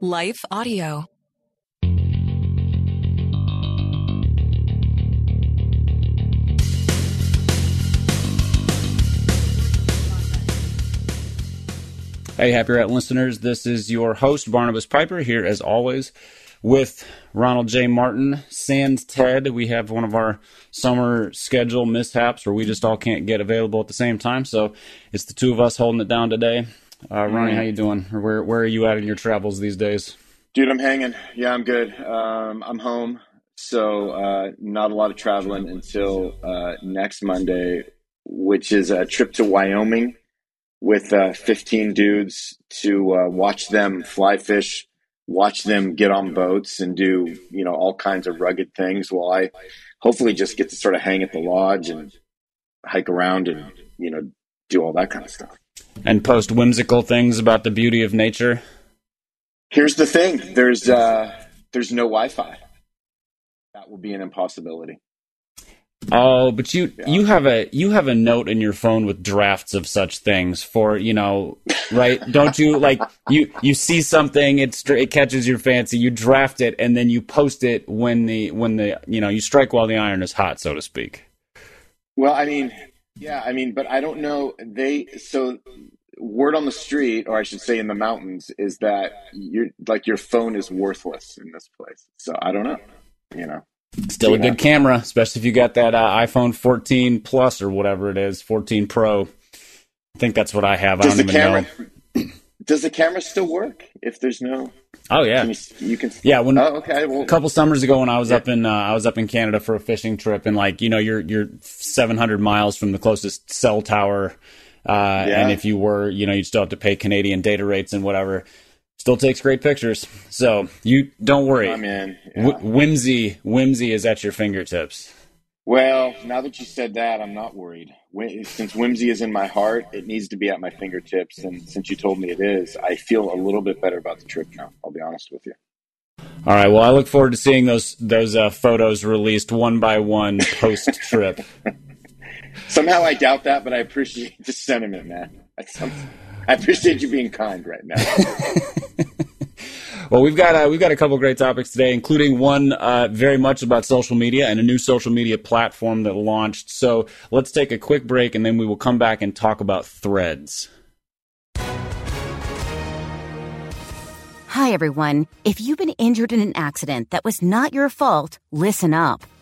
Life Audio. Hey, Happy Rant listeners. This is your host, Barnabas Piper, here as always with Ronald J. Martin, Sans Ted. We have one of our summer schedule mishaps where we just all can't get available at the same time. So it's the two of us holding it down today. Uh, Ronnie, how you doing? Where where are you at in your travels these days? Dude, I'm hanging. Yeah, I'm good. Um, I'm home, so uh, not a lot of traveling until uh, next Monday, which is a trip to Wyoming with uh, 15 dudes to uh, watch them fly fish, watch them get on boats and do, you know, all kinds of rugged things while I hopefully just get to sort of hang at the lodge and hike around and, you know, do all that kind of stuff. And post whimsical things about the beauty of nature. Here's the thing there's, uh, there's no Wi Fi. That will be an impossibility. Oh, but you yeah. you have a you have a note in your phone with drafts of such things for you know right? Don't you like you you see something it's it catches your fancy you draft it and then you post it when the when the you know you strike while the iron is hot so to speak. Well, I mean, yeah, I mean, but I don't know they so word on the street or I should say in the mountains is that you're like your phone is worthless in this place. So I don't know, you know. Still a good camera, especially if you got that uh, iPhone 14 Plus or whatever it is, 14 Pro. I think that's what I have. Does I don't even camera, know. Does the camera still work if there's no? Oh yeah, can you, you, can. Yeah, when oh, okay. Well, a couple summers ago, when I was yeah. up in uh, I was up in Canada for a fishing trip, and like you know, you're you're 700 miles from the closest cell tower, uh, yeah. and if you were, you know, you'd still have to pay Canadian data rates and whatever still takes great pictures. So you don't worry. I'm in. Yeah. W- whimsy, whimsy is at your fingertips. Well, now that you said that, I'm not worried. Since whimsy is in my heart, it needs to be at my fingertips. And since you told me it is, I feel a little bit better about the trip now. I'll be honest with you. All right. Well, I look forward to seeing those those uh, photos released one by one post trip. Somehow I doubt that, but I appreciate the sentiment, man. I appreciate you being kind right now. well, we've got uh, we've got a couple great topics today, including one uh, very much about social media and a new social media platform that launched. So let's take a quick break, and then we will come back and talk about Threads. Hi, everyone. If you've been injured in an accident that was not your fault, listen up.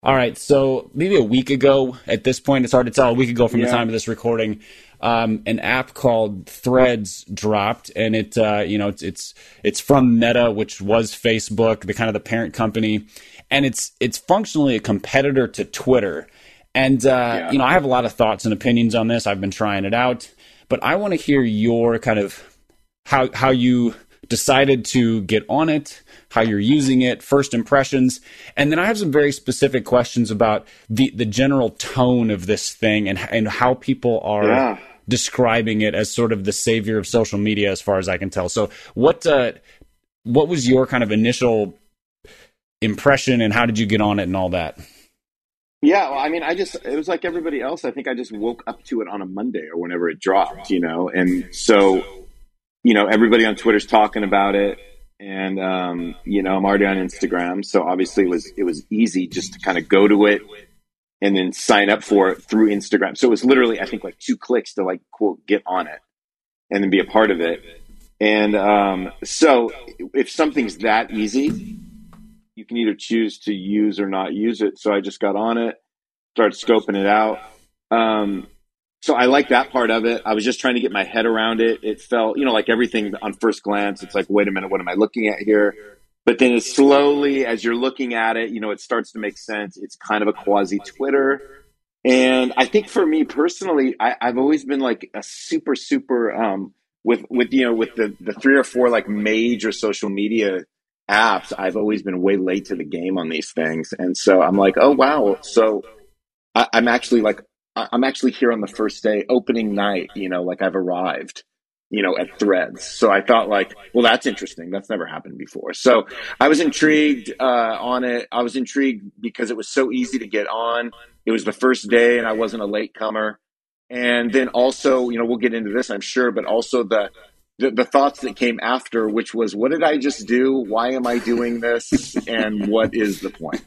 All right, so maybe a week ago at this point, it's hard to tell, a week ago from yeah. the time of this recording, um, an app called Threads dropped, and it uh, you know it's, it's it's from Meta, which was Facebook, the kind of the parent company, and it's it's functionally a competitor to Twitter. And uh, yeah. you know, I have a lot of thoughts and opinions on this. I've been trying it out, but I want to hear your kind of how how you decided to get on it, how you're using it, first impressions, and then I have some very specific questions about the the general tone of this thing and and how people are yeah describing it as sort of the savior of social media, as far as I can tell. So, what uh, what was your kind of initial impression, and how did you get on it, and all that? Yeah, well, I mean, I just it was like everybody else. I think I just woke up to it on a Monday or whenever it dropped, you know, and so you know everybody on Twitter's talking about it, and um, you know I'm already on Instagram, so obviously it was it was easy just to kind of go to it and then sign up for it through Instagram. So it was literally, I think, like two clicks to like quote get on it and then be a part of it. And um, so if something's that easy, you can either choose to use or not use it. So I just got on it, started scoping it out. Um, so I like that part of it. I was just trying to get my head around it. It felt, you know, like everything on first glance, it's like, wait a minute, what am I looking at here? But then as slowly as you're looking at it, you know, it starts to make sense. It's kind of a quasi Twitter. And I think for me personally, I, have always been like a super, super, um, with, with, you know, with the, the three or four like major social media apps, I've always been way late to the game on these things. And so I'm like, oh, wow. So I, I'm actually like I'm actually here on the first day, opening night, you know, like I've arrived, you know, at Threads. So I thought, like, well, that's interesting. That's never happened before. So I was intrigued uh, on it. I was intrigued because it was so easy to get on. It was the first day and I wasn't a latecomer. And then also, you know, we'll get into this, I'm sure, but also the, the, the thoughts that came after, which was, what did I just do? Why am I doing this? And what is the point?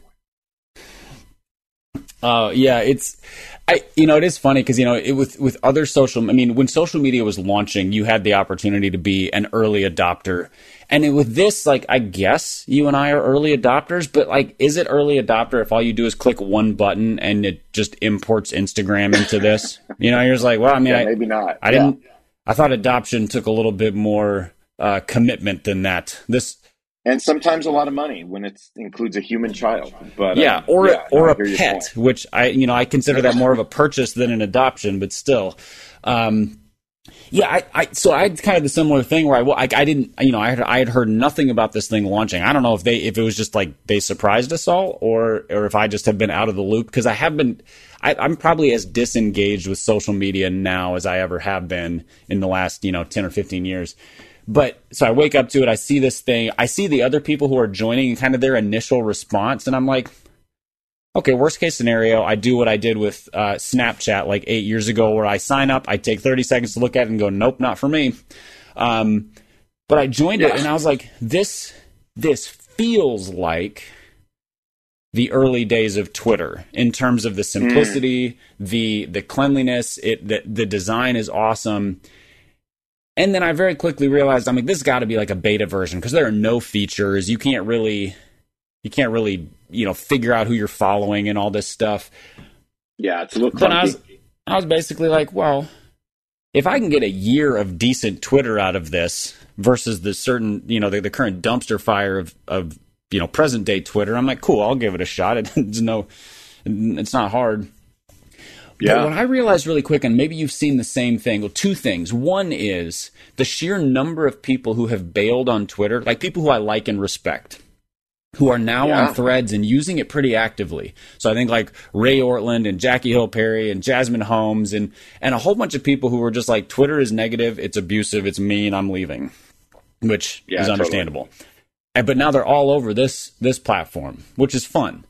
Oh uh, yeah, it's I, you know, it is funny because you know, it, with with other social. I mean, when social media was launching, you had the opportunity to be an early adopter, and it, with this, like, I guess you and I are early adopters, but like, is it early adopter if all you do is click one button and it just imports Instagram into this? you know, you're just like, well, I mean, yeah, I, maybe not. I didn't. I thought adoption took a little bit more uh, commitment than that. This and sometimes a lot of money when it includes a human child. But yeah, um, or yeah, or a pet, which I you know I consider that more of a purchase than an adoption, but still. Um, yeah, I, I so I had kind of the similar thing where I, I, I didn't you know I had I had heard nothing about this thing launching. I don't know if they if it was just like they surprised us all or or if I just have been out of the loop because I have been I, I'm probably as disengaged with social media now as I ever have been in the last you know ten or fifteen years. But so I wake up to it, I see this thing, I see the other people who are joining and kind of their initial response, and I'm like, okay, worst case scenario, I do what I did with uh, Snapchat like eight years ago, where I sign up, I take 30 seconds to look at it and go, nope, not for me. Um, but I joined it and I was like, this, this feels like the early days of Twitter in terms of the simplicity, mm. the the cleanliness. It the, the design is awesome. And then I very quickly realized I'm like, this has got to be like a beta version because there are no features. You can't really, you can't really, you know, figure out who you're following and all this stuff. Yeah, it's a little. Then I was, I was basically like, well, if I can get a year of decent Twitter out of this versus the certain, you know, the, the current dumpster fire of, of, you know, present day Twitter, I'm like, cool, I'll give it a shot. It's no, it's not hard. Yeah. But what I realized really quick, and maybe you've seen the same thing, well, two things. One is the sheer number of people who have bailed on Twitter, like people who I like and respect, who are now yeah. on threads and using it pretty actively. So I think like Ray Ortlund and Jackie Hill Perry and Jasmine Holmes and, and a whole bunch of people who were just like, Twitter is negative, it's abusive, it's mean, I'm leaving, which yeah, is understandable. Totally. And, but now they're all over this, this platform, which is fun.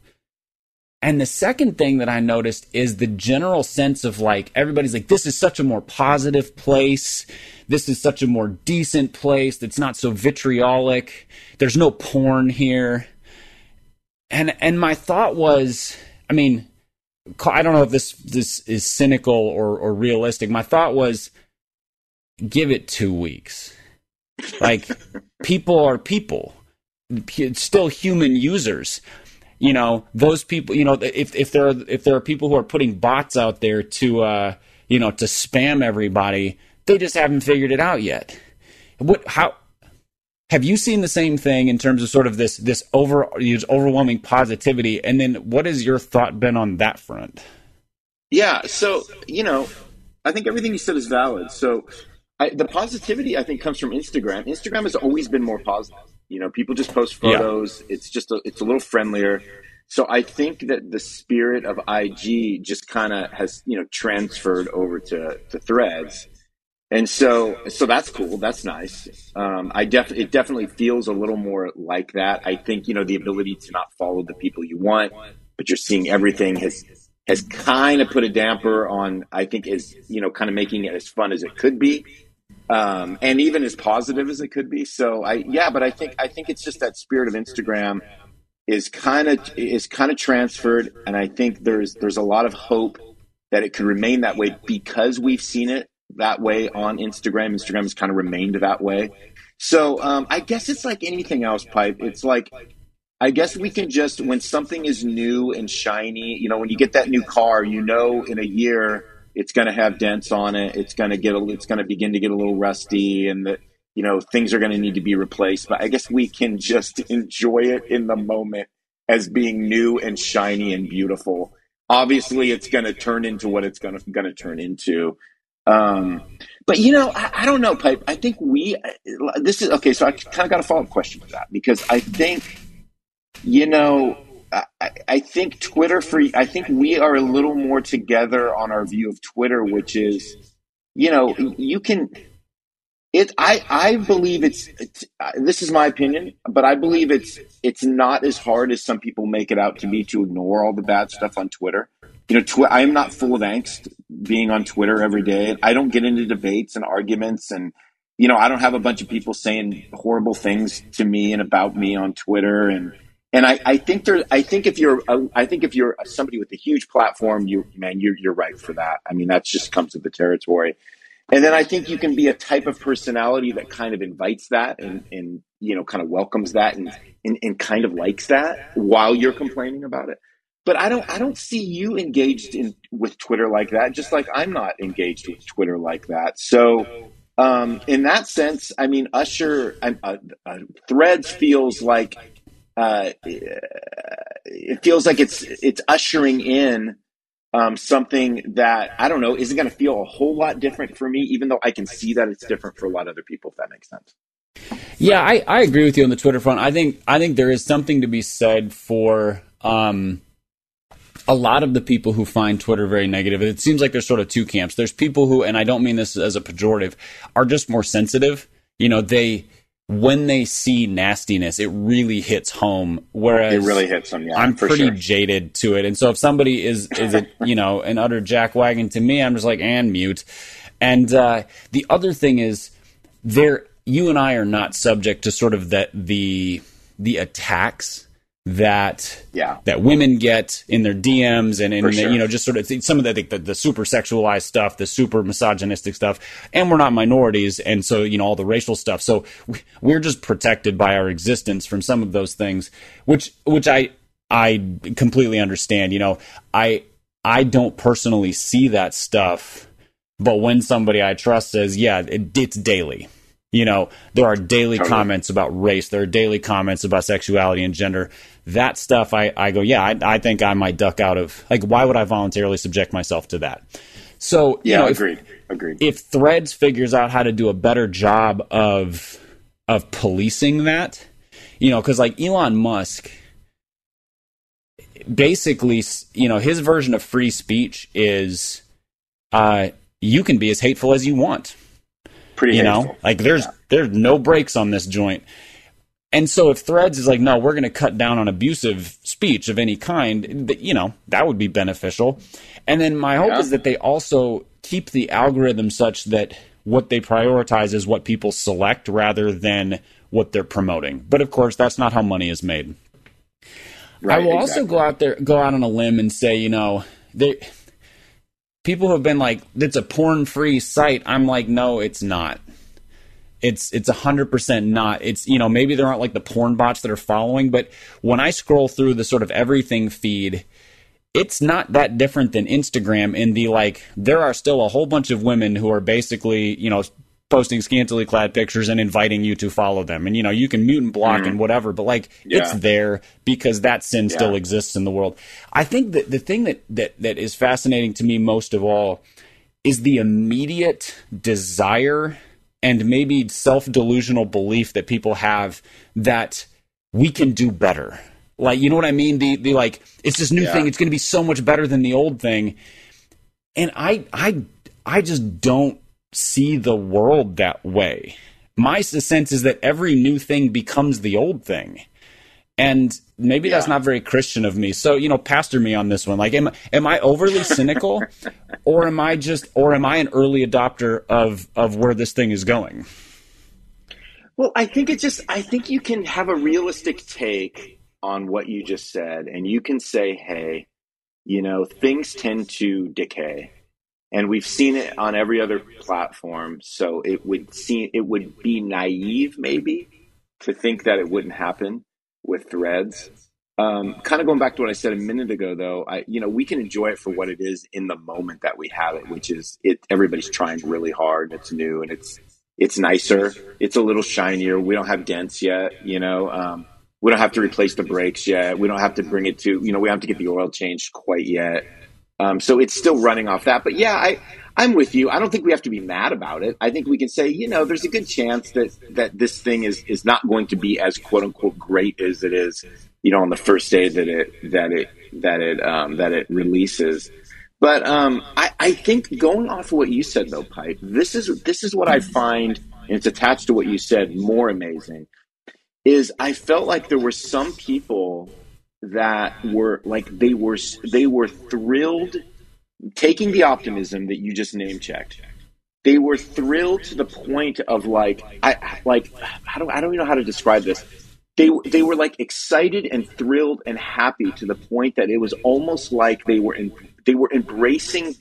And the second thing that I noticed is the general sense of like, everybody's like, this is such a more positive place. This is such a more decent place. It's not so vitriolic. There's no porn here. And, and my thought was, I mean, I don't know if this, this is cynical or, or realistic. My thought was, give it two weeks. Like, people are people. It's still human users you know those people you know if if there are if there are people who are putting bots out there to uh you know to spam everybody they just haven't figured it out yet. What how have you seen the same thing in terms of sort of this this over this overwhelming positivity? And then what has your thought been on that front? Yeah so you know i think everything you said is valid. So I, the positivity i think comes from instagram. Instagram has always been more positive you know, people just post photos. Yeah. It's just a, it's a little friendlier. So I think that the spirit of IG just kind of has you know transferred over to to Threads, and so so that's cool. That's nice. Um, I def it definitely feels a little more like that. I think you know the ability to not follow the people you want, but you're seeing everything has has kind of put a damper on. I think is you know kind of making it as fun as it could be um, and even as positive as it could be. So I, yeah, but I think I think it's just that spirit of Instagram is kind of is kind of transferred, and I think there's there's a lot of hope that it could remain that way because we've seen it that way on Instagram. Instagram has kind of remained that way. So um, I guess it's like anything else, pipe. It's like I guess we can just when something is new and shiny, you know, when you get that new car, you know, in a year it's going to have dents on it. It's going to get a, it's going to begin to get a little rusty, and that you know things are going to need to be replaced. But I guess we can just enjoy it in the moment as being new and shiny and beautiful. Obviously, it's going to turn into what it's going to going to turn into. Um, but you know, I, I, don't know, Pipe. I think we this is okay. So I kind of got a follow up question to that because I think you know. I, I think Twitter for I think we are a little more together on our view of Twitter, which is, you know, you can it I I believe it's, it's this is my opinion, but I believe it's it's not as hard as some people make it out to be to ignore all the bad stuff on Twitter. You know, tw- I am not full of angst being on Twitter every day. I don't get into debates and arguments, and you know, I don't have a bunch of people saying horrible things to me and about me on Twitter. And and I, I think there, I think if you're, I think if you're somebody with a huge platform, you man, you're you're right for that. I mean, that just comes with the territory. And then I think you can be a type of personality that kind of invites that and, and you know, kind of welcomes that and, and, and kind of likes that while you're complaining about it. But I don't, I don't see you engaged in with Twitter like that, just like I'm not engaged with Twitter like that. So, um, in that sense, I mean, Usher, uh, uh, Threads feels like, uh, it feels like it's, it's ushering in um, something that I don't know isn't going to feel a whole lot different for me, even though I can see that it's different for a lot of other people. If that makes sense. Yeah, I, I agree with you on the Twitter front. I think I think there is something to be said for um, a lot of the people who find Twitter very negative. It seems like there's sort of two camps. There's people who, and I don't mean this as a pejorative, are just more sensitive. You know, they when they see nastiness, it really hits home. Whereas it really hits them. Yeah, I'm pretty sure. jaded to it, and so if somebody is is a you know an utter jackwagon to me, I'm just like and mute. And uh, the other thing is, there you and I are not subject to sort of that the the attacks that yeah. that women get in their DMs and, and sure. you know just sort of some of the, the, the super sexualized stuff, the super misogynistic stuff, and we're not minorities, and so you know all the racial stuff. So we're just protected by our existence from some of those things, which which I I completely understand. You know, I I don't personally see that stuff, but when somebody I trust says, yeah, it, it's daily. You know, there are daily totally. comments about race. There are daily comments about sexuality and gender that stuff I, I go, yeah, I, I think I might duck out of like why would I voluntarily subject myself to that? So yeah, you know, agreed. If, agreed. If Threads figures out how to do a better job of of policing that, you know, because like Elon Musk, basically, you know, his version of free speech is, uh, you can be as hateful as you want. Pretty, you hateful. know, like there's yeah. there's no brakes on this joint. And so if Threads is like, no, we're going to cut down on abusive speech of any kind, you know, that would be beneficial. And then my hope yeah. is that they also keep the algorithm such that what they prioritize is what people select rather than what they're promoting. But of course, that's not how money is made. Right, I will exactly. also go out there, go out on a limb and say, you know, they, people have been like, it's a porn free site. I'm like, no, it's not it's it's hundred percent not. It's you know maybe there aren't like the porn bots that are following, but when I scroll through the sort of everything feed, it's not that different than Instagram in the like there are still a whole bunch of women who are basically you know posting scantily clad pictures and inviting you to follow them and you know you can mute and block mm. and whatever but like yeah. it's there because that sin yeah. still exists in the world i think that the thing that, that that is fascinating to me most of all is the immediate desire and maybe self delusional belief that people have that we can do better. Like, you know what I mean? The, the like, it's this new yeah. thing. It's going to be so much better than the old thing. And I, I, I just don't see the world that way. My sense is that every new thing becomes the old thing. And maybe yeah. that's not very Christian of me. So, you know, pastor me on this one. Like, am, am I overly cynical or am I just, or am I an early adopter of, of where this thing is going? Well, I think it just, I think you can have a realistic take on what you just said and you can say, hey, you know, things tend to decay and we've seen it on every other platform. So it would seem, it would be naive maybe to think that it wouldn't happen with Threads. Um, kind of going back to what I said a minute ago, though, I you know we can enjoy it for what it is in the moment that we have it, which is it. Everybody's trying really hard. And it's new and it's it's nicer. It's a little shinier. We don't have dents yet. You know, um, we don't have to replace the brakes yet. We don't have to bring it to you know we don't have to get the oil changed quite yet. Um, so it's still running off that. But yeah, I I'm with you. I don't think we have to be mad about it. I think we can say, you know, there's a good chance that that this thing is is not going to be as quote unquote great as it is, you know, on the first day that it that it that it um, that it releases. But um, I, I think going off of what you said though, Pipe, this is this is what I find, and it's attached to what you said, more amazing. Is I felt like there were some people that were like they were they were thrilled taking the optimism that you just name checked, they were thrilled to the point of like I like I don't I don't even know how to describe this. They they were like excited and thrilled and happy to the point that it was almost like they were in, they were embracing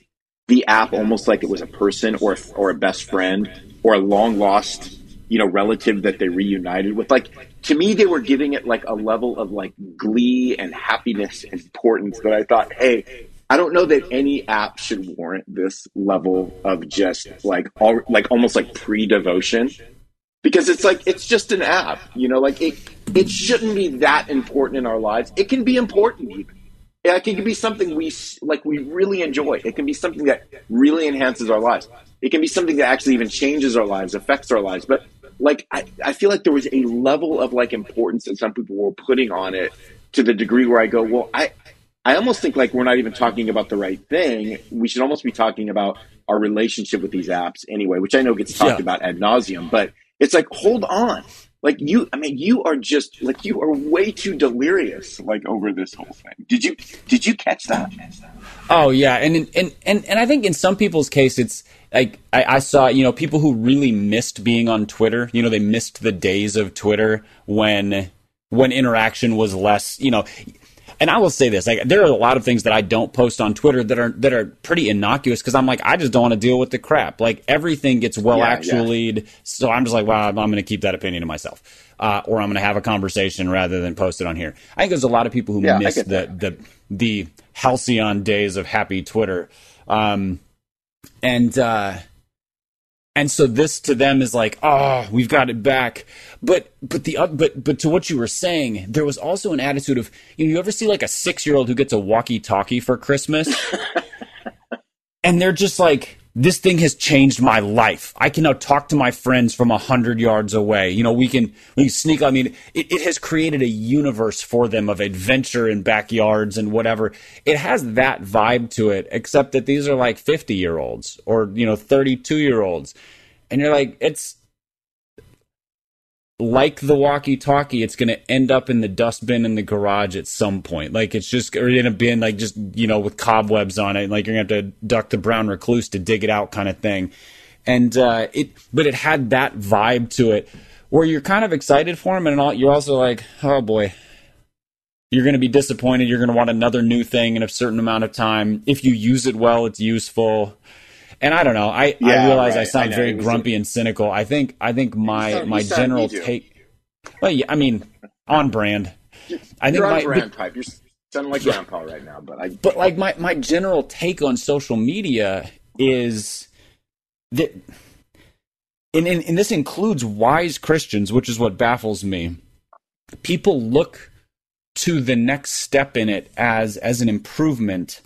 the app almost like it was a person or or a best friend or a long lost you know relative that they reunited with like to me they were giving it like a level of like glee and happiness and importance that i thought hey I don't know that any app should warrant this level of just like all, like almost like pre-devotion because it's like it's just an app, you know, like it it shouldn't be that important in our lives. It can be important even. It can be something we like we really enjoy. It can be something that really enhances our lives. It can be something that actually even changes our lives, affects our lives. But like I, I feel like there was a level of like importance that some people were putting on it to the degree where I go, well, I I almost think like we're not even talking about the right thing. We should almost be talking about our relationship with these apps anyway, which I know gets talked yeah. about ad nauseum, but it's like, hold on. Like you, I mean, you are just like you are way too delirious, like over this whole thing. Did you did you catch that? Oh yeah, and and and and I think in some people's case, it's like I, I saw you know people who really missed being on Twitter. You know, they missed the days of Twitter when when interaction was less. You know, and I will say this: like there are a lot of things that I don't post on Twitter that are that are pretty innocuous because I'm like I just don't want to deal with the crap. Like everything gets well yeah, actually, yeah. so I'm just like, well, I'm going to keep that opinion to myself, uh, or I'm going to have a conversation rather than post it on here. I think there's a lot of people who yeah, miss the, the the halcyon days of happy Twitter, um, and. Uh, and so this to them is like, oh, we've got it back. But but the but but to what you were saying, there was also an attitude of you, know, you ever see like a six year old who gets a walkie talkie for Christmas, and they're just like, this thing has changed my life. I can now talk to my friends from a hundred yards away. You know, we can we can sneak. I mean, it, it has created a universe for them of adventure in backyards and whatever. It has that vibe to it, except that these are like fifty year olds or you know thirty two year olds, and you're like, it's like the walkie talkie, it's going to end up in the dustbin in the garage at some point. Like it's just or in a bin, like just you know with cobwebs on it. Like you're going to have to duck the brown recluse to dig it out, kind of thing. And uh, it, but it had that vibe to it where you're kind of excited for him, and all, you're also like, oh boy, you're going to be disappointed. You're going to want another new thing in a certain amount of time. If you use it well, it's useful. And I don't know. I, yeah, I realize right. I sound I very grumpy and cynical. I think I think my sound, my general take. Well, yeah, I mean, on brand. I think You're on my brand type. You're sounding like yeah. grandpa right now, but I. But like my my general take on social media is that, and, and, and this includes wise Christians, which is what baffles me. People look to the next step in it as as an improvement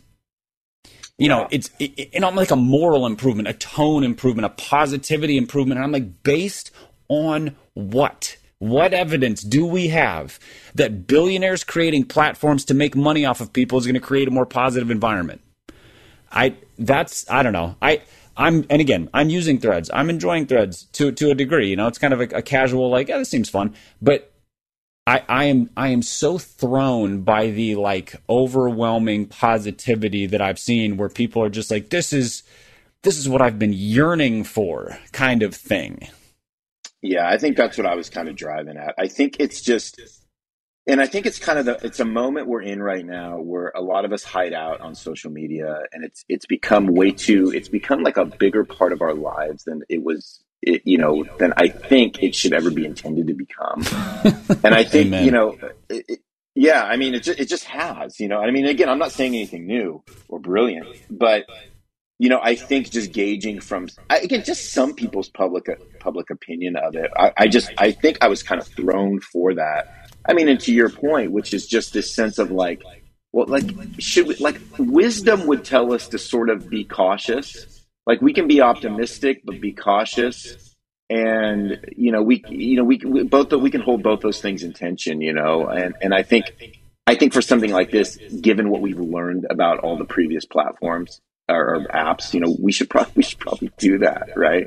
you know, it's it, it, and I'm like a moral improvement, a tone improvement, a positivity improvement. And I'm like, based on what? What evidence do we have that billionaires creating platforms to make money off of people is going to create a more positive environment? I that's I don't know. I I'm and again I'm using Threads. I'm enjoying Threads to to a degree. You know, it's kind of a, a casual like, yeah, this seems fun. But I, I am I am so thrown by the like overwhelming positivity that I've seen where people are just like this is this is what I've been yearning for kind of thing. Yeah, I think that's what I was kind of driving at. I think it's just and I think it's kind of the it's a moment we're in right now where a lot of us hide out on social media and it's it's become way too it's become like a bigger part of our lives than it was it, you know, than I think it should ever be intended to become. and I think, you know, it, it, yeah, I mean, it just, it just has, you know, I mean, again, I'm not saying anything new or brilliant, but, you know, I think just gauging from, I, again, just some people's public, public opinion of it. I, I just, I think I was kind of thrown for that. I mean, and to your point, which is just this sense of like, well, like, should we, like, wisdom would tell us to sort of be cautious. Like, we can be optimistic, but be cautious. And, you know, we, you know, we, we both, we can hold both those things in tension, you know, and, and I think, I think for something like this, given what we've learned about all the previous platforms or, or apps, you know, we should probably, we should probably do that, right?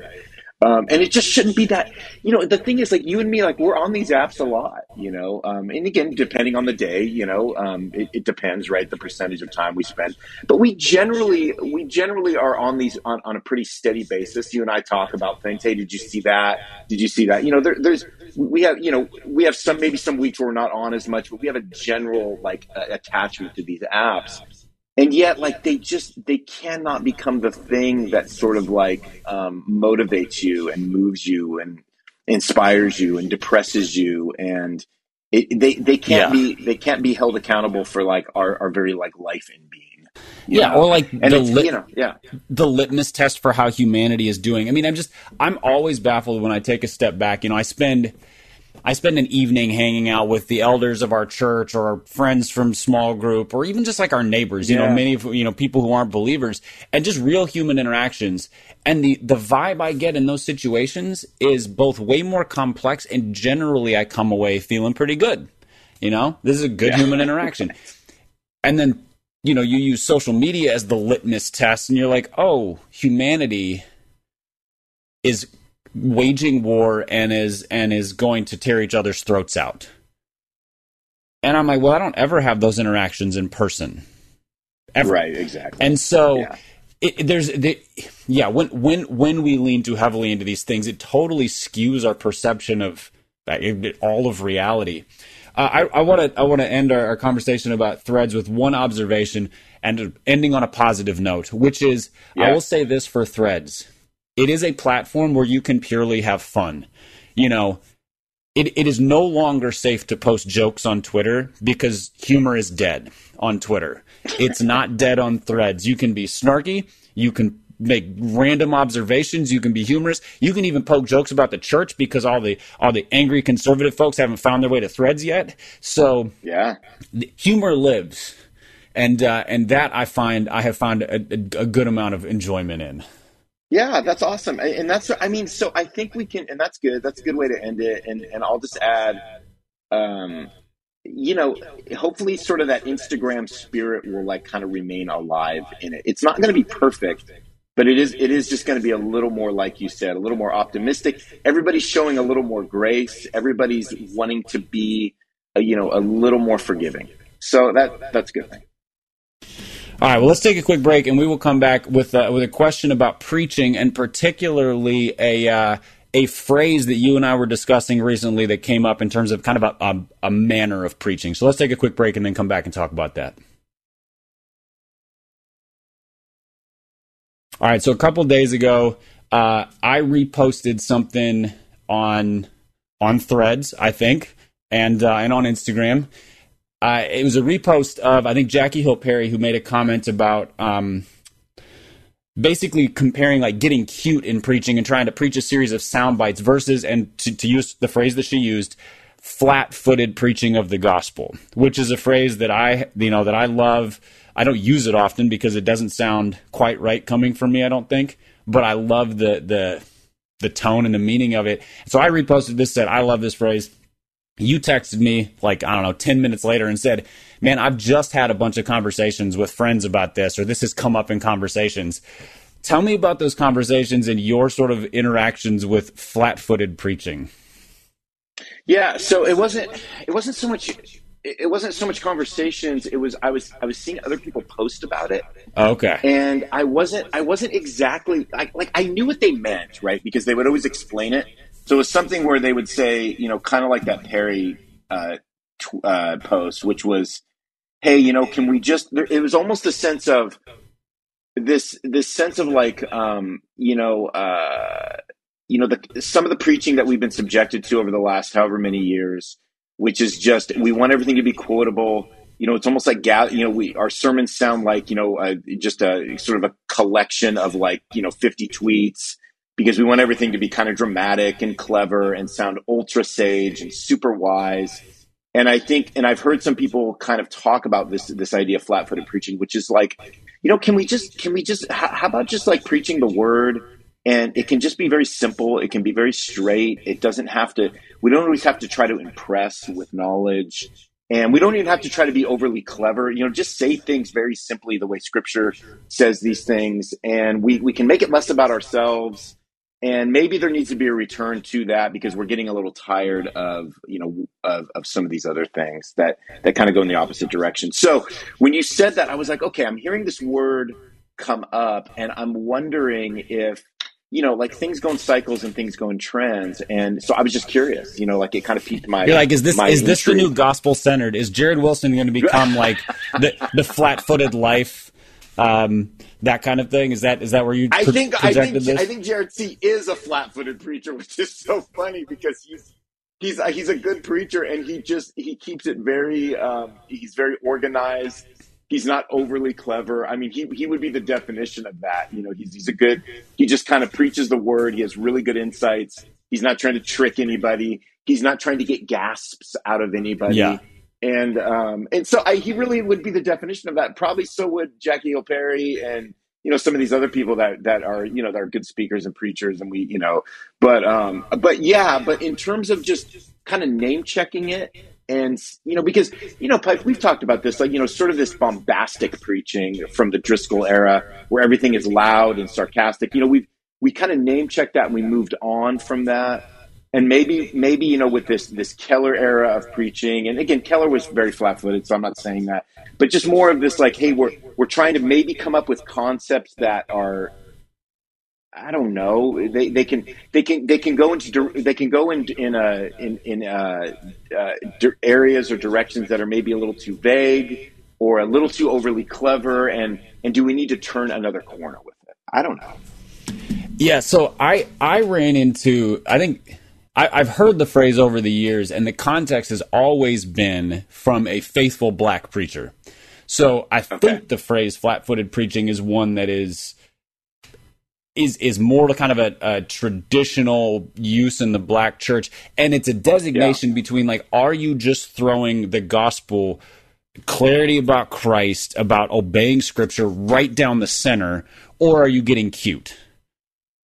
Um, and it just shouldn't be that, you know, the thing is like you and me, like we're on these apps a lot, you know, um, and again, depending on the day, you know, um, it, it, depends, right? The percentage of time we spend, but we generally, we generally are on these on, on a pretty steady basis. You and I talk about things. Hey, did you see that? Did you see that? You know, there, there's, we have, you know, we have some, maybe some weeks where we're not on as much, but we have a general like uh, attachment to these apps and yet like they just they cannot become the thing that sort of like um, motivates you and moves you and inspires you and depresses you and it, they they can't yeah. be they can't be held accountable for like our, our very like life and being yeah, know? or like and the lit, you know, yeah, the litmus test for how humanity is doing. I mean, I'm just I'm always baffled when I take a step back. You know, I spend I spend an evening hanging out with the elders of our church or friends from small group or even just like our neighbors, you yeah. know, many of, you know, people who aren't believers and just real human interactions. And the, the vibe I get in those situations is both way more complex and generally I come away feeling pretty good. You know, this is a good yeah. human interaction. and then, you know, you use social media as the litmus test and you're like, oh, humanity is waging war and is and is going to tear each other's throats out. And I'm like, well, I don't ever have those interactions in person. Ever. Right, exactly. And so yeah. it, there's the, yeah, when when when we lean too heavily into these things, it totally skews our perception of all of reality. Uh, I want to I want to end our, our, conversation about threads with one observation and ending on a positive note, which is yeah. I will say this for threads it is a platform where you can purely have fun. You know, it, it is no longer safe to post jokes on Twitter because humor is dead on Twitter. It's not dead on threads. You can be snarky. You can make random observations. You can be humorous. You can even poke jokes about the church because all the all the angry conservative folks haven't found their way to threads yet. So yeah, humor lives, and uh, and that I find I have found a, a, a good amount of enjoyment in. Yeah, that's awesome. And that's, I mean, so I think we can, and that's good. That's a good way to end it. And, and I'll just add, um, you know, hopefully sort of that Instagram spirit will like kind of remain alive in it. It's not going to be perfect, but it is, it is just going to be a little more, like you said, a little more optimistic. Everybody's showing a little more grace. Everybody's wanting to be, a, you know, a little more forgiving. So that, that's a good thing. All right, well, let's take a quick break, and we will come back with uh, with a question about preaching, and particularly a uh, a phrase that you and I were discussing recently that came up in terms of kind of a, a, a manner of preaching. So let's take a quick break and then come back and talk about that. All right, so a couple days ago, uh, I reposted something on on Threads, I think, and uh, and on Instagram uh, it was a repost of I think Jackie Hill Perry who made a comment about um, basically comparing like getting cute in preaching and trying to preach a series of sound bites versus and to, to use the phrase that she used flat-footed preaching of the gospel which is a phrase that I you know that I love. I don't use it often because it doesn't sound quite right coming from me I don't think but I love the the the tone and the meaning of it. So I reposted this said I love this phrase you texted me like i don't know 10 minutes later and said man i've just had a bunch of conversations with friends about this or this has come up in conversations. Tell me about those conversations and your sort of interactions with flat-footed preaching. Yeah so it wasn't it wasn't so much it wasn't so much conversations it was i was i was seeing other people post about it. Okay. And i wasn't i wasn't exactly like like i knew what they meant right because they would always explain it so it was something where they would say, you know, kind of like that Perry uh, uh, post, which was, "Hey, you know, can we just?" It was almost a sense of this this sense of like, um, you know, uh, you know, the, some of the preaching that we've been subjected to over the last however many years, which is just we want everything to be quotable. You know, it's almost like you know, we our sermons sound like you know, uh, just a sort of a collection of like you know, fifty tweets because we want everything to be kind of dramatic and clever and sound ultra sage and super wise. And I think, and I've heard some people kind of talk about this this idea of flat footed preaching, which is like, you know, can we just can we just how about just like preaching the word? And it can just be very simple. It can be very straight. It doesn't have to we don't always have to try to impress with knowledge. And we don't even have to try to be overly clever. You know just say things very simply the way scripture says these things. And we, we can make it less about ourselves and maybe there needs to be a return to that because we're getting a little tired of you know of, of some of these other things that that kind of go in the opposite direction so when you said that i was like okay i'm hearing this word come up and i'm wondering if you know, like things go in cycles and things go in trends. And so I was just curious, you know, like it kind of piqued my. You're like, is this is this the new gospel centered? Is Jared Wilson going to become like the the flat footed life, um, that kind of thing? Is that is that where you? I think I think this? I think Jared C is a flat footed preacher, which is so funny because he's he's he's a good preacher and he just he keeps it very um, he's very organized he's not overly clever. I mean, he he would be the definition of that. You know, he's he's a good. He just kind of preaches the word. He has really good insights. He's not trying to trick anybody. He's not trying to get gasps out of anybody. Yeah. And um and so I, he really would be the definition of that. Probably so would Jackie Hill Perry and you know some of these other people that that are you know that are good speakers and preachers and we you know but um but yeah but in terms of just kind of name checking it and you know because you know we've talked about this like you know sort of this bombastic preaching from the driscoll era where everything is loud and sarcastic you know we've we kind of name checked that and we moved on from that and maybe maybe you know with this this keller era of preaching and again keller was very flat-footed so i'm not saying that but just more of this like hey we're we're trying to maybe come up with concepts that are I don't know. They they can they can they can go into they can go in in uh, in in uh, uh, areas or directions that are maybe a little too vague or a little too overly clever. And and do we need to turn another corner with it? I don't know. Yeah. So I I ran into I think. I, have heard the phrase over the years, and the context has always been from a faithful black preacher. So I okay. think the phrase flat footed preaching is one that is is is more like kind of a, a, traditional use in the black church, and it's a designation yeah. between like, are you just throwing the gospel clarity about Christ, about obeying Scripture right down the center, or are you getting cute?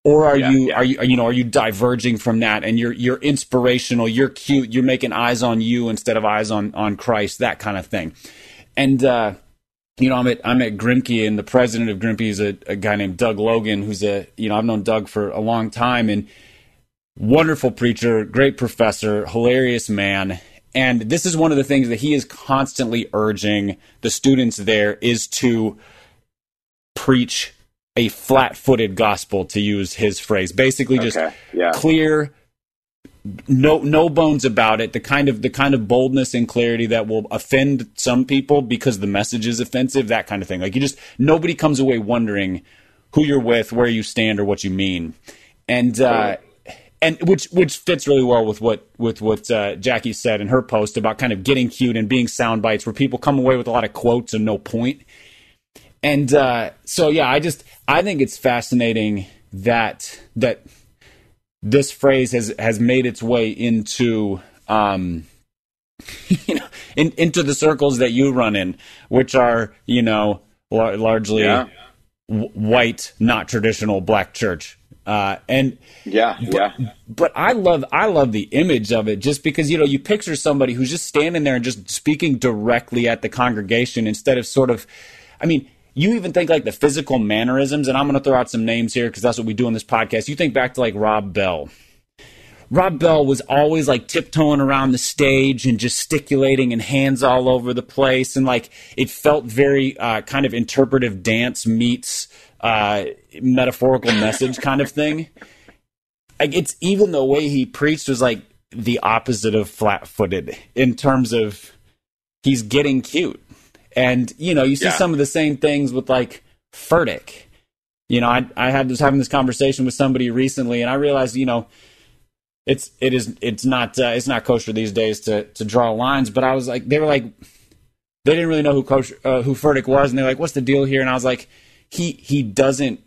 Or are yeah, you yeah. are you you know are you diverging from that and you're you're inspirational, you're cute, you're making eyes on you instead of eyes on on Christ, that kind of thing. And uh you know, I'm at I'm at Grimke, and the president of Grimke is a, a, guy named Doug Logan, who's a you know I've known Doug for a long time, and wonderful preacher, great professor, hilarious man. And this is one of the things that he is constantly urging the students there is to preach a flat-footed gospel, to use his phrase. Basically, just okay. yeah. clear no no bones about it the kind of the kind of boldness and clarity that will offend some people because the message is offensive that kind of thing like you just nobody comes away wondering who you're with where you stand or what you mean and uh, and which which fits really well with what with what uh, Jackie said in her post about kind of getting cute and being sound bites where people come away with a lot of quotes and no point and uh, so yeah I just I think it's fascinating that that this phrase has has made its way into um, you know in, into the circles that you run in, which are you know lar- largely yeah. w- white, not traditional black church. Uh, and yeah, but, yeah. But I love I love the image of it just because you know you picture somebody who's just standing there and just speaking directly at the congregation instead of sort of, I mean you even think like the physical mannerisms, and I'm going to throw out some names here because that's what we do in this podcast. You think back to like Rob Bell. Rob Bell was always like tiptoeing around the stage and gesticulating and hands all over the place. And like it felt very uh, kind of interpretive dance meets uh, metaphorical message kind of thing. Like it's even the way he preached was like the opposite of flat footed in terms of he's getting cute. And, you know, you see yeah. some of the same things with like Furtick. you know, I I had was having this conversation with somebody recently, and I realized, you know, it's it is it's not uh, it's not kosher these days to to draw lines. But I was like, they were like, they didn't really know who kosher, uh, who Furtick was, and they're like, what's the deal here? And I was like, he he doesn't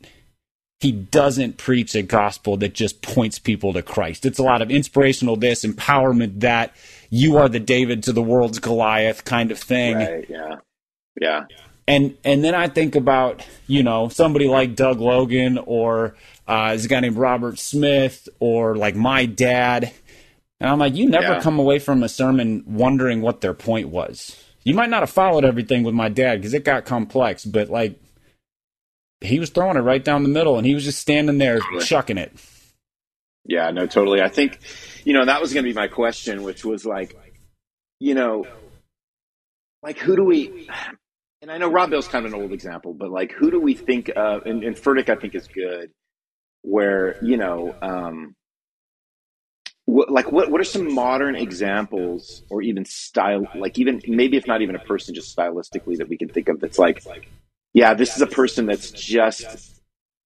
he doesn't preach a gospel that just points people to Christ. It's a lot of inspirational this, empowerment that, you are the David to the world's Goliath kind of thing. Right, yeah. Yeah. And and then I think about, you know, somebody like Doug Logan or uh, there's a guy named Robert Smith or like my dad. And I'm like, you never yeah. come away from a sermon wondering what their point was. You might not have followed everything with my dad because it got complex, but like he was throwing it right down the middle and he was just standing there chucking it. Yeah, no, totally. I think, you know, that was going to be my question, which was like, you know, like who do we, and I know Rob Bell's kind of an old example, but like who do we think of, and, and Furtick I think is good, where, you know, um, what, like what, what are some modern examples or even style, like even, maybe if not even a person, just stylistically that we can think of that's like, yeah, this is a person that's just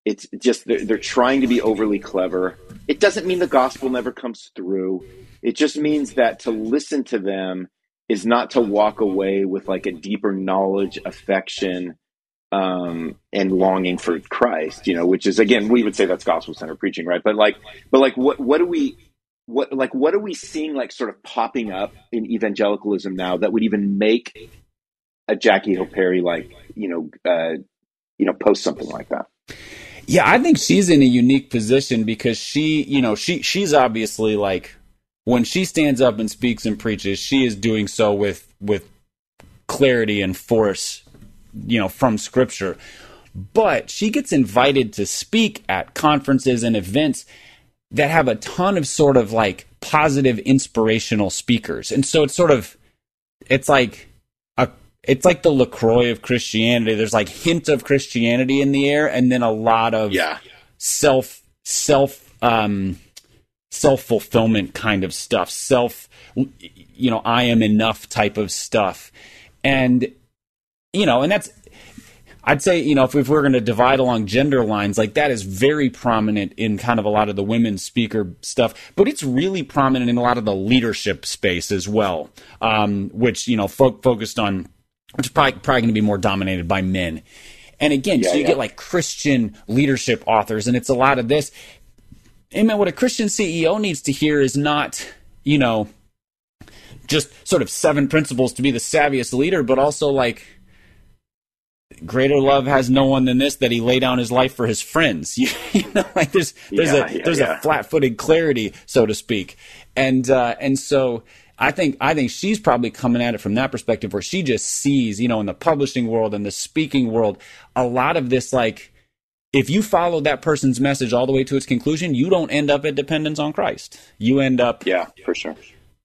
it's just they're, they're, trying to be overly clever. It doesn't mean the gospel never comes through. It just means that to listen to them is not to walk away with like a deeper knowledge, affection, um, and longing for Christ. You know, which is again we would say that's gospel center preaching, right? But like, but like, what what do we what like what are we seeing like sort of popping up in evangelicalism now that would even make a Jackie Hill Perry like you know uh, you know post something like that. Yeah, I think she's in a unique position because she, you know, she she's obviously like when she stands up and speaks and preaches, she is doing so with with clarity and force, you know, from scripture. But she gets invited to speak at conferences and events that have a ton of sort of like positive inspirational speakers. And so it's sort of it's like a it's like the LaCroix of Christianity. There's like hint of Christianity in the air, and then a lot of yeah. self self um, self fulfillment kind of stuff. Self, you know, I am enough type of stuff, and you know, and that's. I'd say, you know, if, if we're going to divide along gender lines, like that is very prominent in kind of a lot of the women speaker stuff, but it's really prominent in a lot of the leadership space as well, um, which, you know, fo- focused on which is probably, probably going to be more dominated by men. And again, yeah, so you yeah. get like Christian leadership authors, and it's a lot of this. Amen. What a Christian CEO needs to hear is not, you know, just sort of seven principles to be the savviest leader, but also like greater love has no one than this that he lay down his life for his friends. You, know, like there's there's yeah, a there's a flat footed clarity, so to speak, and uh, and so I think I think she's probably coming at it from that perspective where she just sees, you know, in the publishing world and the speaking world, a lot of this like if you follow that person's message all the way to its conclusion, you don't end up at dependence on Christ. You end up Yeah, for sure.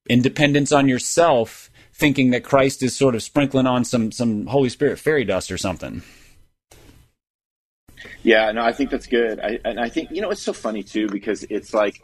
In dependence on yourself, thinking that Christ is sort of sprinkling on some some Holy Spirit fairy dust or something. Yeah, no, I think that's good. I, and I think you know it's so funny too because it's like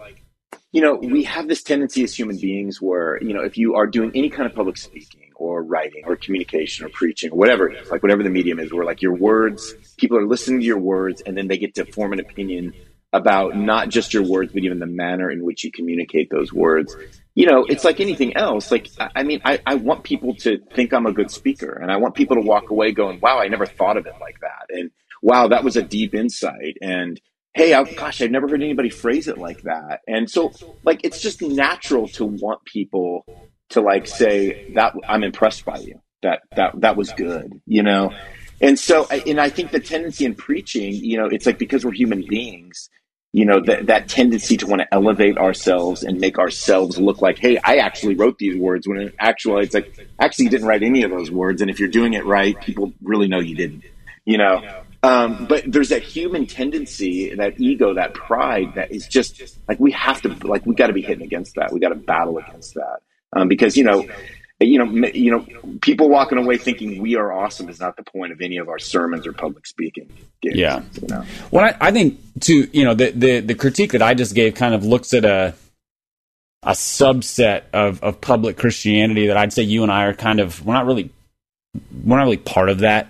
you know, we have this tendency as human beings where, you know, if you are doing any kind of public speaking or writing or communication or preaching or whatever it is, like whatever the medium is, where like your words, people are listening to your words and then they get to form an opinion about not just your words, but even the manner in which you communicate those words. You know, it's like anything else. Like, I mean, I, I want people to think I'm a good speaker and I want people to walk away going, wow, I never thought of it like that. And wow, that was a deep insight. And, hey, I, gosh, I've never heard anybody phrase it like that. And so, like, it's just natural to want people to like say that I'm impressed by you. That that that was good, you know. And so, and I think the tendency in preaching, you know, it's like because we're human beings, you know, that that tendency to want to elevate ourselves and make ourselves look like, hey, I actually wrote these words. When in actuality, it's like actually you didn't write any of those words. And if you're doing it right, people really know you didn't. You know, um, but there's that human tendency, that ego, that pride that is just like we have to, like we got to be hitting against that. We got to battle against that um, because you know, you know, you know, people walking away thinking we are awesome is not the point of any of our sermons or public speaking. Gigs, yeah. You know? Well, I, I think to you know the, the the critique that I just gave kind of looks at a a subset of, of public Christianity that I'd say you and I are kind of we're not really we're not really part of that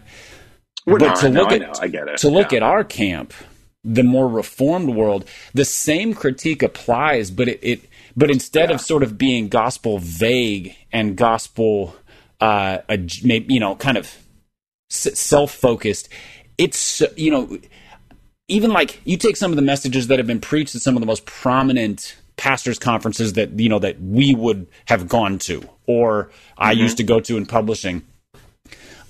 We're but not, to no, look I at know, I get it. to look Yeah. at our camp, the more reformed world, the same critique applies, but it, it but instead Yeah. of sort of being gospel vague and gospel, uh, you know, kind of self focused, it's you know, even like you take some of the messages that have been preached at some of the most prominent pastors conferences that you know that we would have gone to or I used to go to in publishing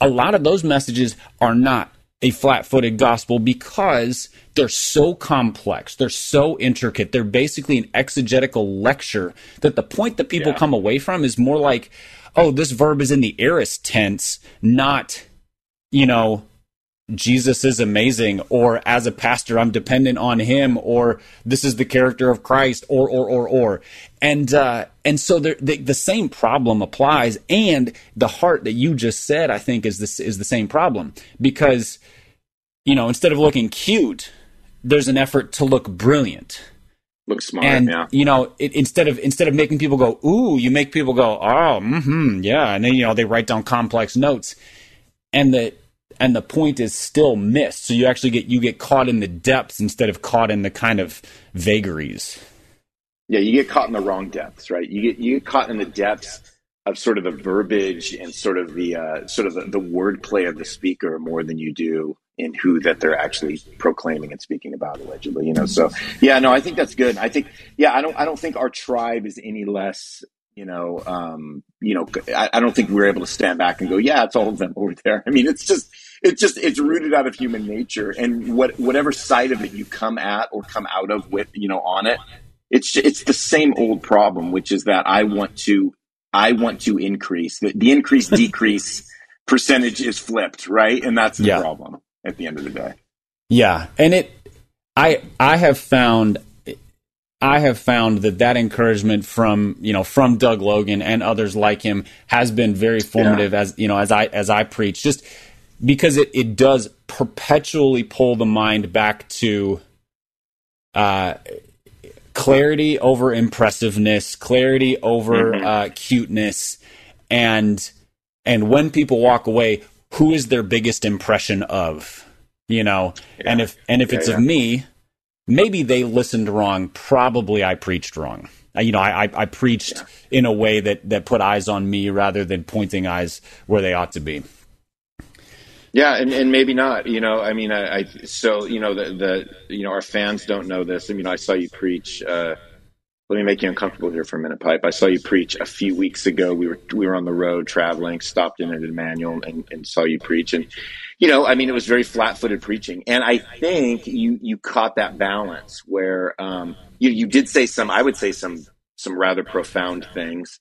a lot of those messages are not a flat footed gospel because they're so complex, they're so intricate, they're basically an exegetical lecture that the point that people Yeah. come away from is more like, oh, this verb is in the aorist tense, not, you know, Jesus is amazing, or as a pastor, I'm dependent on him, or this is the character of Christ, or, or, or, or. And, uh, and so there, the, the same problem applies. And the heart that you just said, I think, is this, is the same problem. Because, you know, instead of looking cute, there's an effort to look brilliant Look smart, and yeah. you know it, instead of instead of making people go ooh you make people go oh mm-hmm yeah and then you know they write down complex notes and the and the point is still missed so you actually get you get caught in the depths instead of caught in the kind of vagaries Yeah, you get caught in the wrong depths, right? You get you get caught in the depths of sort of the verbiage and sort of the uh, sort of the, the wordplay of the speaker more than you do in who that they're actually proclaiming and speaking about allegedly. You know, so yeah, no, I think that's good. I think yeah, I don't I don't think our tribe is any less. You know, um, you know, I, I don't think we're able to stand back and go, yeah, it's all of them over there. I mean, it's just, it's just, it's rooted out of human nature, and what whatever side of it you come at or come out of with, you know, on it, it's it's the same old problem, which is that I want to I want to increase the, the increase decrease percentage is flipped, right? And that's the Yeah. problem at the end of the day. Yeah, and it, I, I have found, I have found that that encouragement from you know from Doug Logan and others like him has been very formative as you know as I as I preach. Just because it it does perpetually pull the mind back to, uh, clarity over impressiveness, clarity over uh, cuteness, and and when people walk away, who is their biggest impression of? You know, and if and if Yeah, it's yeah. of me, maybe they listened wrong. Probably I preached wrong. You know, I, I, I preached in a way that, that put eyes on me rather than pointing eyes where they ought to be. Yeah, and, and maybe not. You know, I mean, I, I so you know the the you know our fans don't know this. I mean, I saw you preach. Uh, let me make you uncomfortable here for a minute, Pipe. I saw you preach a few weeks ago. We were we were on the road traveling, stopped in at Emmanuel, and, and saw you preach. And you know, I mean, it was very flat footed preaching. And I think you you caught that balance where um, you you did say some. I would say some some rather profound things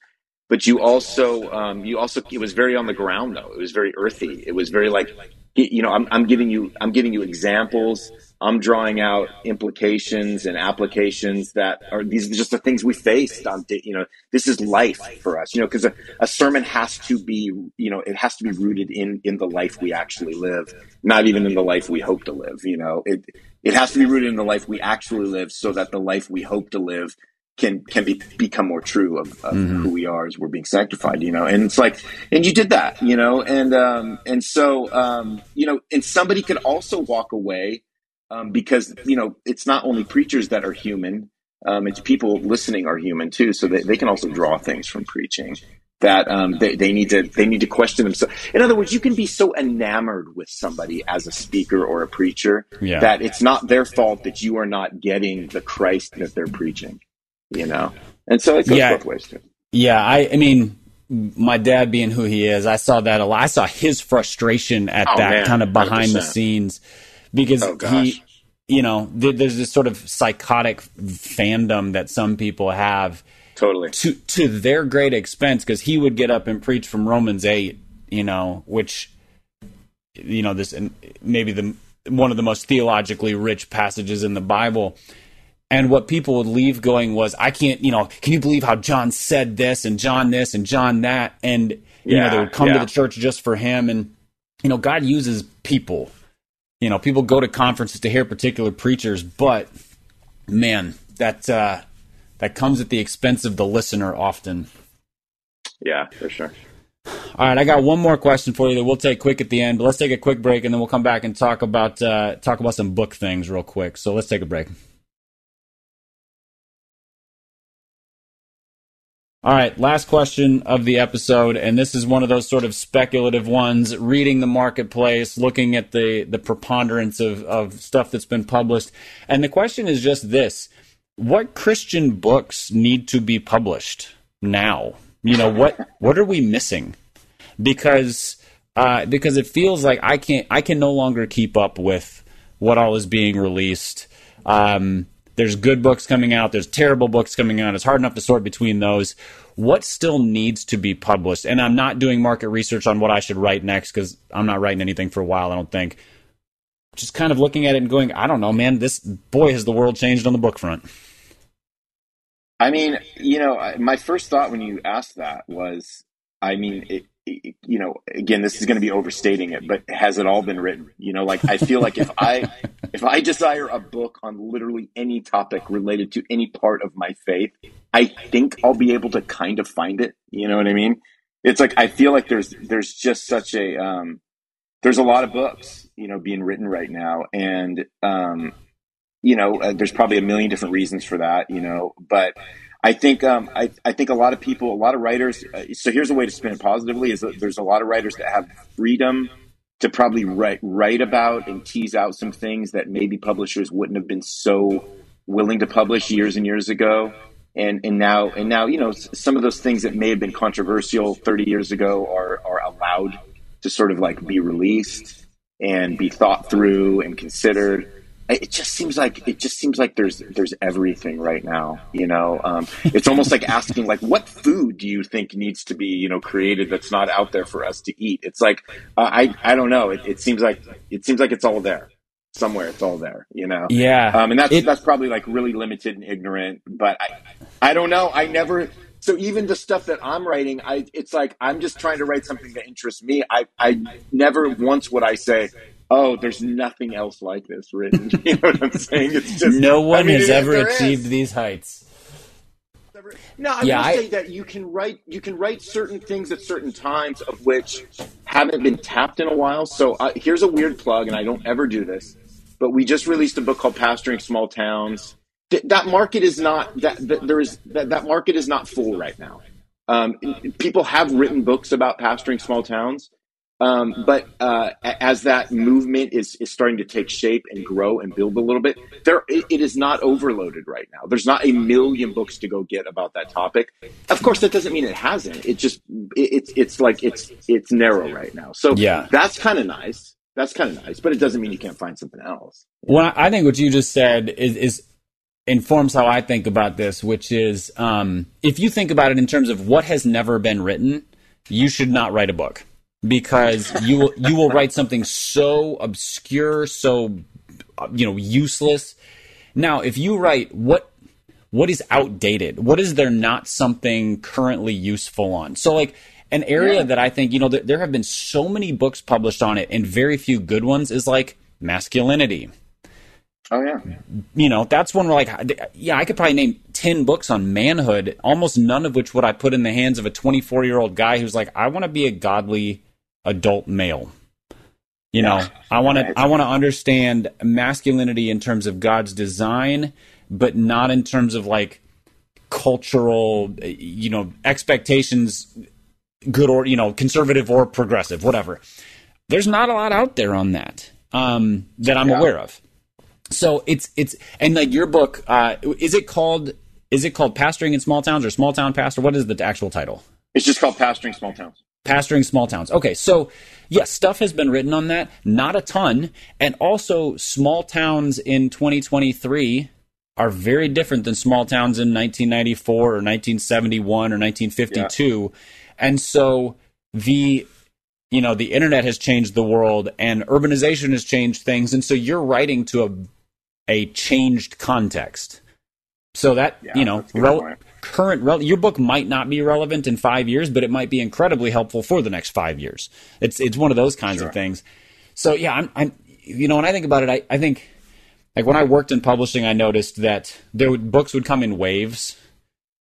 but you also um, you also it was very on the ground though it was very earthy it was very like you know I'm, I'm giving you i'm giving you examples i'm drawing out implications and applications that are these are just the things we faced on you know this is life for us you know because a, a sermon has to be you know it has to be rooted in in the life we actually live not even in the life we hope to live you know. It it has to be rooted in the life we actually live so that the life we hope to live can can be become more true of, of who we are as we're being sanctified you know. And it's like and you did that you know and um and so um you know and somebody could also walk away um because you know it's not only preachers that are human um it's people listening are human too so they, they can also draw things from preaching that um, they, they need to they need to question themselves. In other words, you can be so enamored with somebody as a speaker or a preacher Yeah. that it's not their fault that you are not getting the Christ that they're preaching. You know, and so it goes Yeah. both ways too. Yeah, I, I mean, my dad being who he is, I saw that a lot. I saw his frustration at Oh, that man, kind of behind the 100%. scenes because Oh, he, you know, th- there's this sort of psychotic fandom that some people have Totally. to to their great expense because he would get up and preach from Romans eight, you know, which you know this and maybe the one of the most theologically rich passages in the Bible. And what people would leave going was, I can't, you know, can you believe how John said this and John this and John that? And, you know, they would come to the church just for him. And, you know, God uses people. You know, people go to conferences to hear particular preachers, but man, that, uh, that comes at the expense of the listener often. Yeah, for sure. All right, I got one more question for you that we'll take quick at the end. But let's take a quick break and then we'll come back and talk about uh, talk about some book things real quick. So let's take a break. All right, last question of the episode, and this is one of those sort of speculative ones, reading the marketplace, looking at the, the preponderance of, of stuff that's been published. And the question is just this What Christian books need to be published now? You know, what, what are we missing? Because, uh, because it feels like I can't, I can no longer keep up with what all is being released. Um, there's good books coming out. There's terrible books coming out. It's hard enough to sort between those. What still needs to be published? And I'm not doing market research on what I should write next because I'm not writing anything for a while. I don't think. Just kind of looking at it and going, I don't know, man. This boy has the world changed on the book front. I mean, you know, my first thought when you asked that was, I mean, it, you know, again, this is going to be overstating it, but has it all been written? You know, like I feel like if I if I desire a book on literally any topic related to any part of my faith, I think I'll be able to kind of find it. You know what I mean? It's like I feel like there's there's just such a um, there's a lot of books, you know, being written right now, and um, you know, uh, there's probably a million different reasons for that, you know, but I think um, I, I think a lot of people, a lot of writers. Uh, so here's a way to spin it positively: is there's a lot of writers that have freedom to probably write write about and tease out some things that maybe publishers wouldn't have been so willing to publish years and years ago. And and now and now you know some of those things that may have been controversial 30 years ago are are allowed to sort of like be released and be thought through and considered it just seems like it just seems like there's there's everything right now you know? Um, it's almost like asking like what food do you think needs to be you know created that's not out there for us to eat? It's like uh, i i don't know. It, it, seems like it seems like it's all there. Somewhere it's all there you know? Yeah. Um, and that's it, that's probably like really limited and ignorant but i i don't know. I never so even the stuff that I'm writing, I it's like I'm just trying to write something that interests me. I I never once would I say, oh, there's nothing else like this written. You know what I'm saying? It's just no one I mean, has ever achieved is. these heights. No, I yeah, would say that you can write you can write certain things at certain times of which haven't been tapped in a while. So uh, here's a weird plug, and I don't ever do this, but we just released a book called Pastoring Small Towns. Th- that market is not that, that there is that, that market is not full right now. Um, people have written books about pastoring small towns, um, but uh, as that movement is, is starting to take shape and grow and build a little bit, there it, it is not overloaded right now. There's not a million books to go get about that topic. Of course, that doesn't mean it hasn't. It just it, it's it's like it's it's narrow right now. So yeah, that's kind of nice. That's kind of nice, but it doesn't mean you can't find something else. Well, I think what you just said is, is informs how I think about this, which is um, if you think about it in terms of what has never been written, you should not write a book because you will you will write something so obscure, so you know useless. Now, if you write what what is outdated, what is there not something currently useful on? So like an area yeah. that I think you know there have been so many books published on it and very few good ones is like masculinity. Oh yeah. You know, that's one where like yeah, I could probably name 10 books on manhood, almost none of which would I put in the hands of a 24-year-old guy who's like I want to be a godly adult male. You know, I want to I want to understand masculinity in terms of God's design, but not in terms of like cultural, you know, expectations, good or you know, conservative or progressive, whatever. There's not a lot out there on that um, that I'm yeah. aware of. So it's it's and like your book, uh, is it called is it called Pastoring in Small Towns or Small Town Pastor? What is the actual title? It's just called Pastoring Small Towns. Pastoring small towns. Okay, so yes, stuff has been written on that, not a ton. And also, small towns in 2023 are very different than small towns in 1994 or 1971 or 1952. Yeah. And so the you know, the internet has changed the world and urbanization has changed things and so you're writing to a a changed context. So that, yeah, you know, rel- current rel- your book might not be relevant in five years, but it might be incredibly helpful for the next five years. It's it's one of those kinds sure. of things. So yeah, I'm, I'm you know when I think about it, I, I think like when I worked in publishing, I noticed that there would, books would come in waves.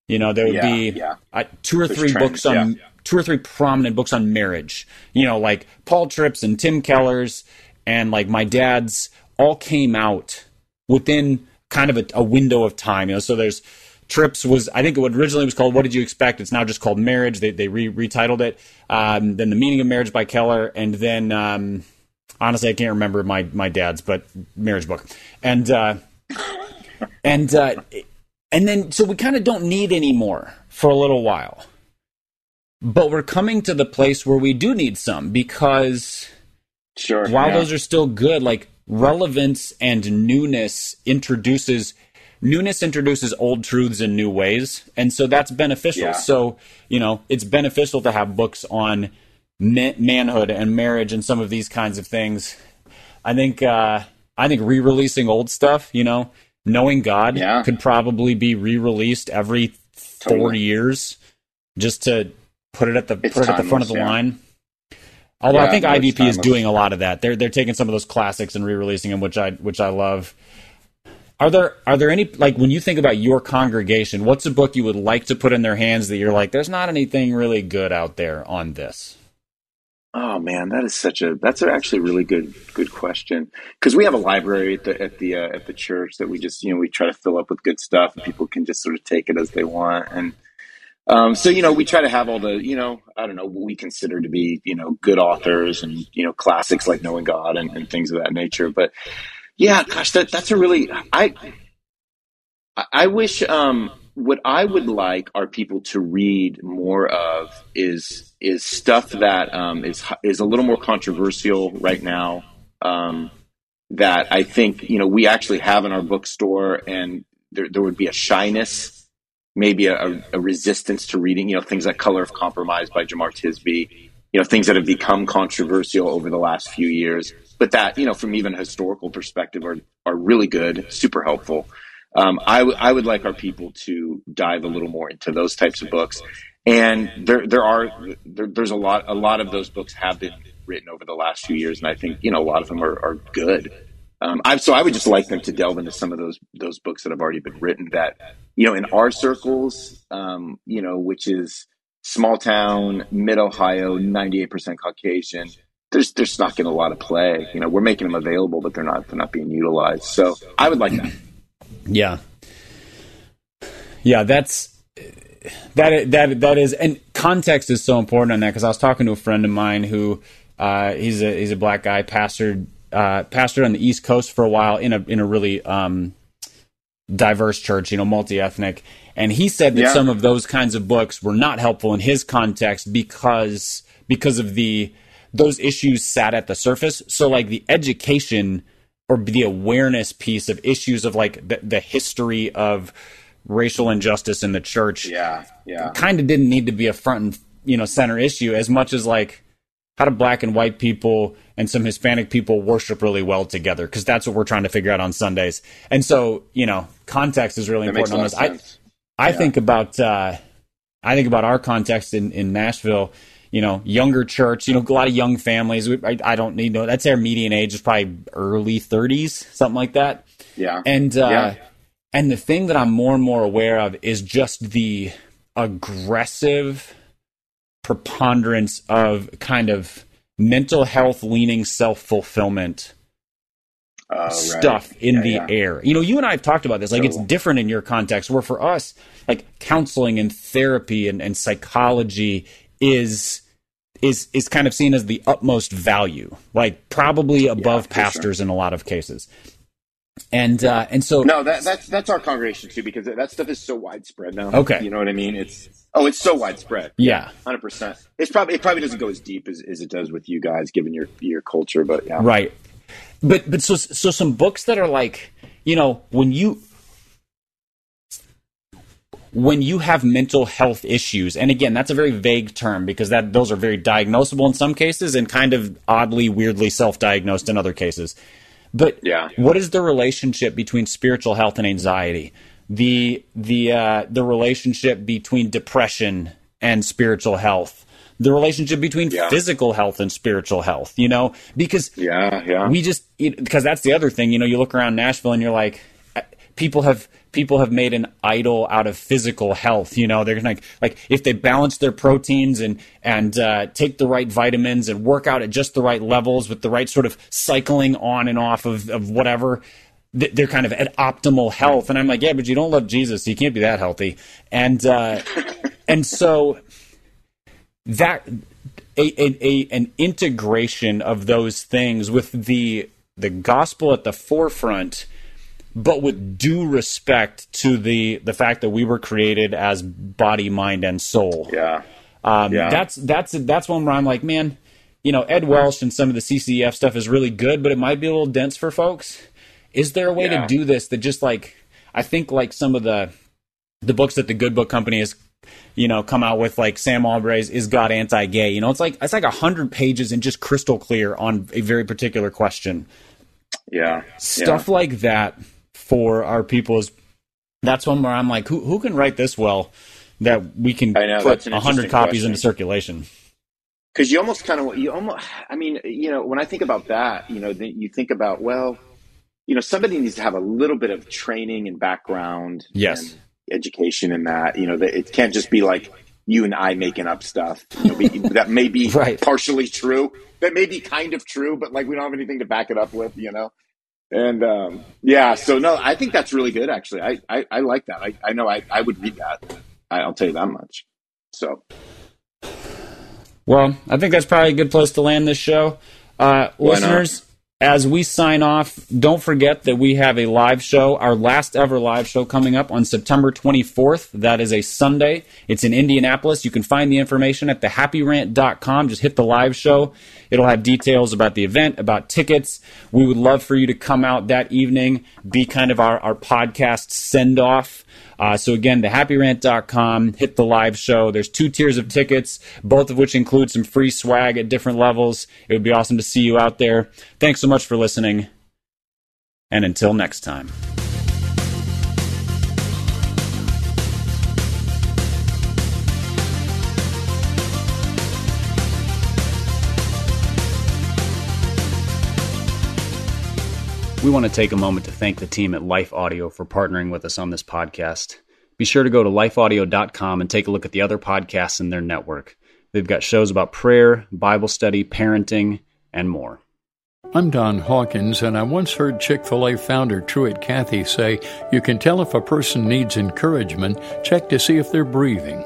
You know, there would yeah, be yeah. Uh, two or There's three trends, books on two or three prominent books on marriage. You know, like Paul Tripp's and Tim Keller's and like my dad's all came out within kind of a, a window of time. You know, so there's Tripp's was I think it originally was called What Did You Expect? It's now just called Marriage. They they re- retitled it. Um, then the Meaning of Marriage by Keller, and then um, honestly I can't remember my my dad's, but marriage book, and uh, and uh, and then so we kind of don't need any more for a little while, but we're coming to the place where we do need some because sure while yeah. those are still good, like relevance and newness introduces newness introduces old truths in new ways and so that's beneficial Yeah. so you know it's beneficial to have books on manhood and marriage and some of these kinds of things i think uh i think re-releasing old stuff you know knowing god Yeah. could probably be re-released every 40 Totally. years just to put it at the It's put it at the front of the yeah. line Although I think IVP is doing a lot of that. They're they're taking some of those classics and re-releasing them, which I which I love. Are there are there any like when you think about your congregation, what's a book you would like to put in their hands that you're like, there's not anything really good out there on this? Oh man, that is such a that's actually a really good good question. Because we have a library at the at the uh, at the church that we just you know we try to fill up with good stuff and people can just sort of take it as they want. And um, so you know we try to have all the you know I don't know what we consider to be you know good authors and you know classics like Knowing God and, and things of that nature. But yeah gosh that that's a really I I- wish um, what I would like our people to read more of is is stuff that um, is is a little more controversial right now. Um, that I think you know we actually have in our bookstore, and there there would be a shyness, maybe a, a, a resistance to reading. You know things like Color of Compromise by Jemar Tisby. You know things that have become controversial over the last few years, but that you know from even a historical perspective are are really good, super helpful um, I, w- I would like our people to dive a little more into those types of books. And there, there are, there, there's a lot, a lot of those books have been written over the last few years. And I think, you know, a lot of them are, are good. Um, I, so I would just like them to delve into some of those, those books that have already been written that, you know, in our circles, um, you know, which is small town, mid Ohio, 98% Caucasian. There's, there's not getting a lot of play. You know, we're making them available, but they're not, they're not being utilized. So I would like that. Yeah. Yeah, that's that that that is and context is so important on that because I was talking to a friend of mine who uh, he's a he's a black guy pastored uh, pastored on the East Coast for a while in a in a really um, diverse church, you know, multi ethnic, and he said that Yeah. some of those kinds of books were not helpful in his context because because of the those issues sat at the surface. So like the education or the awareness piece of issues of like the, the history of racial injustice in the church Yeah, yeah. kind of didn't need to be a front and you know center issue as much as like how do black and white people and some Hispanic people worship really well together because that's what we're trying to figure out on Sundays. And so you know context is really That important on this. I I think about uh, I think about our context in in Nashville. You know, younger church. You know, a lot of young families. We, I, I don't need no. That's their median age is probably early thirties, something like that. Yeah. And uh, Yeah. and the thing that I'm more and more aware of is just the aggressive preponderance of kind of mental health leaning self fulfillment Oh, right. stuff in Yeah, the yeah. air. You know, you and I have talked about this. Like it's different in your context. Where for us, like counseling and therapy and, and psychology is is is kind of seen as the utmost value, like probably above sure. pastors in a lot of cases. And uh, and so No, that, that's that's our congregation too, because that stuff is so widespread now. Okay. you know what I mean? It's oh, it's so widespread. yeah, hundred percent. It's probably it probably doesn't go as deep as, as it does with you guys, given your your culture. But yeah, Right. But but so so some books that are like, you know, when you when you have mental health issues, and again, that's a very vague term because that those are very diagnosable in some cases and kind of oddly, weirdly self-diagnosed in other cases. But Yeah. what is the relationship between spiritual health and anxiety? The the uh, the relationship between depression and spiritual health. The relationship between Yeah. physical health and spiritual health. You know, because yeah, yeah. we just because that's the other thing. You know, you look around Nashville and you're like, people have people have made an idol out of physical health. You know, they're like, like if they balance their proteins and and uh, take the right vitamins and work out at just the right levels with the right sort of cycling on and off of, of whatever. They're kind of at optimal health, and I'm like, yeah, but you don't love Jesus, so you can't be that healthy. And uh, and so that a, a, a, an integration of those things with the the gospel at the forefront but with due respect to the the fact that we were created as body, mind, and soul. Yeah. Um, yeah. That's that's that's one where I'm like, man, you know, Ed Welch and some of the CCEF stuff is really good, but it might be a little dense for folks. Is there a way yeah. to do this that just like I think like some of the the books that the Good Book Company has you know come out with like Sam Allberry's Is God Anti-Gay? You know, it's like it's like a hundred pages and just crystal clear on a very particular question. Yeah. Stuff yeah. like that for our people is that's one where I'm like, who who can write this well that we can know, put hundred copies question. into circulation? Because you almost kind of you almost I mean you know when I think about that you know you think about well you know somebody needs to have a little bit of training and background yes and education in that you know that it can't just be like you and I making up stuff you know, that may be right. partially true that may be kind of true but like we don't have anything to back it up with you know and um, yeah, so no, I think that's really good. Actually, I I, I like that. I, I know I, I would read that. I'll tell you that much. So, well, I think that's probably a good place to land this show. Uh, listeners, as we sign off, don't forget that we have a live show, our last ever live show coming up on September 24th. That is a Sunday. It's in Indianapolis. You can find the information at thehappyrant.com. Just hit the live show. It'll have details about the event, about tickets. We would love for you to come out that evening, be kind of our, our podcast send off. Uh, so again, thehappyrant.com, hit the live show. There's two tiers of tickets, both of which include some free swag at different levels. It would be awesome to see you out there. Thanks so much for listening. And until next time. We want to take a moment to thank the team at Life Audio for partnering with us on this podcast. Be sure to go to lifeaudio.com and take a look at the other podcasts in their network. They've got shows about prayer, Bible study, parenting, and more. I'm Don Hawkins, and I once heard Chick fil A founder Truett Cathy say, You can tell if a person needs encouragement, check to see if they're breathing.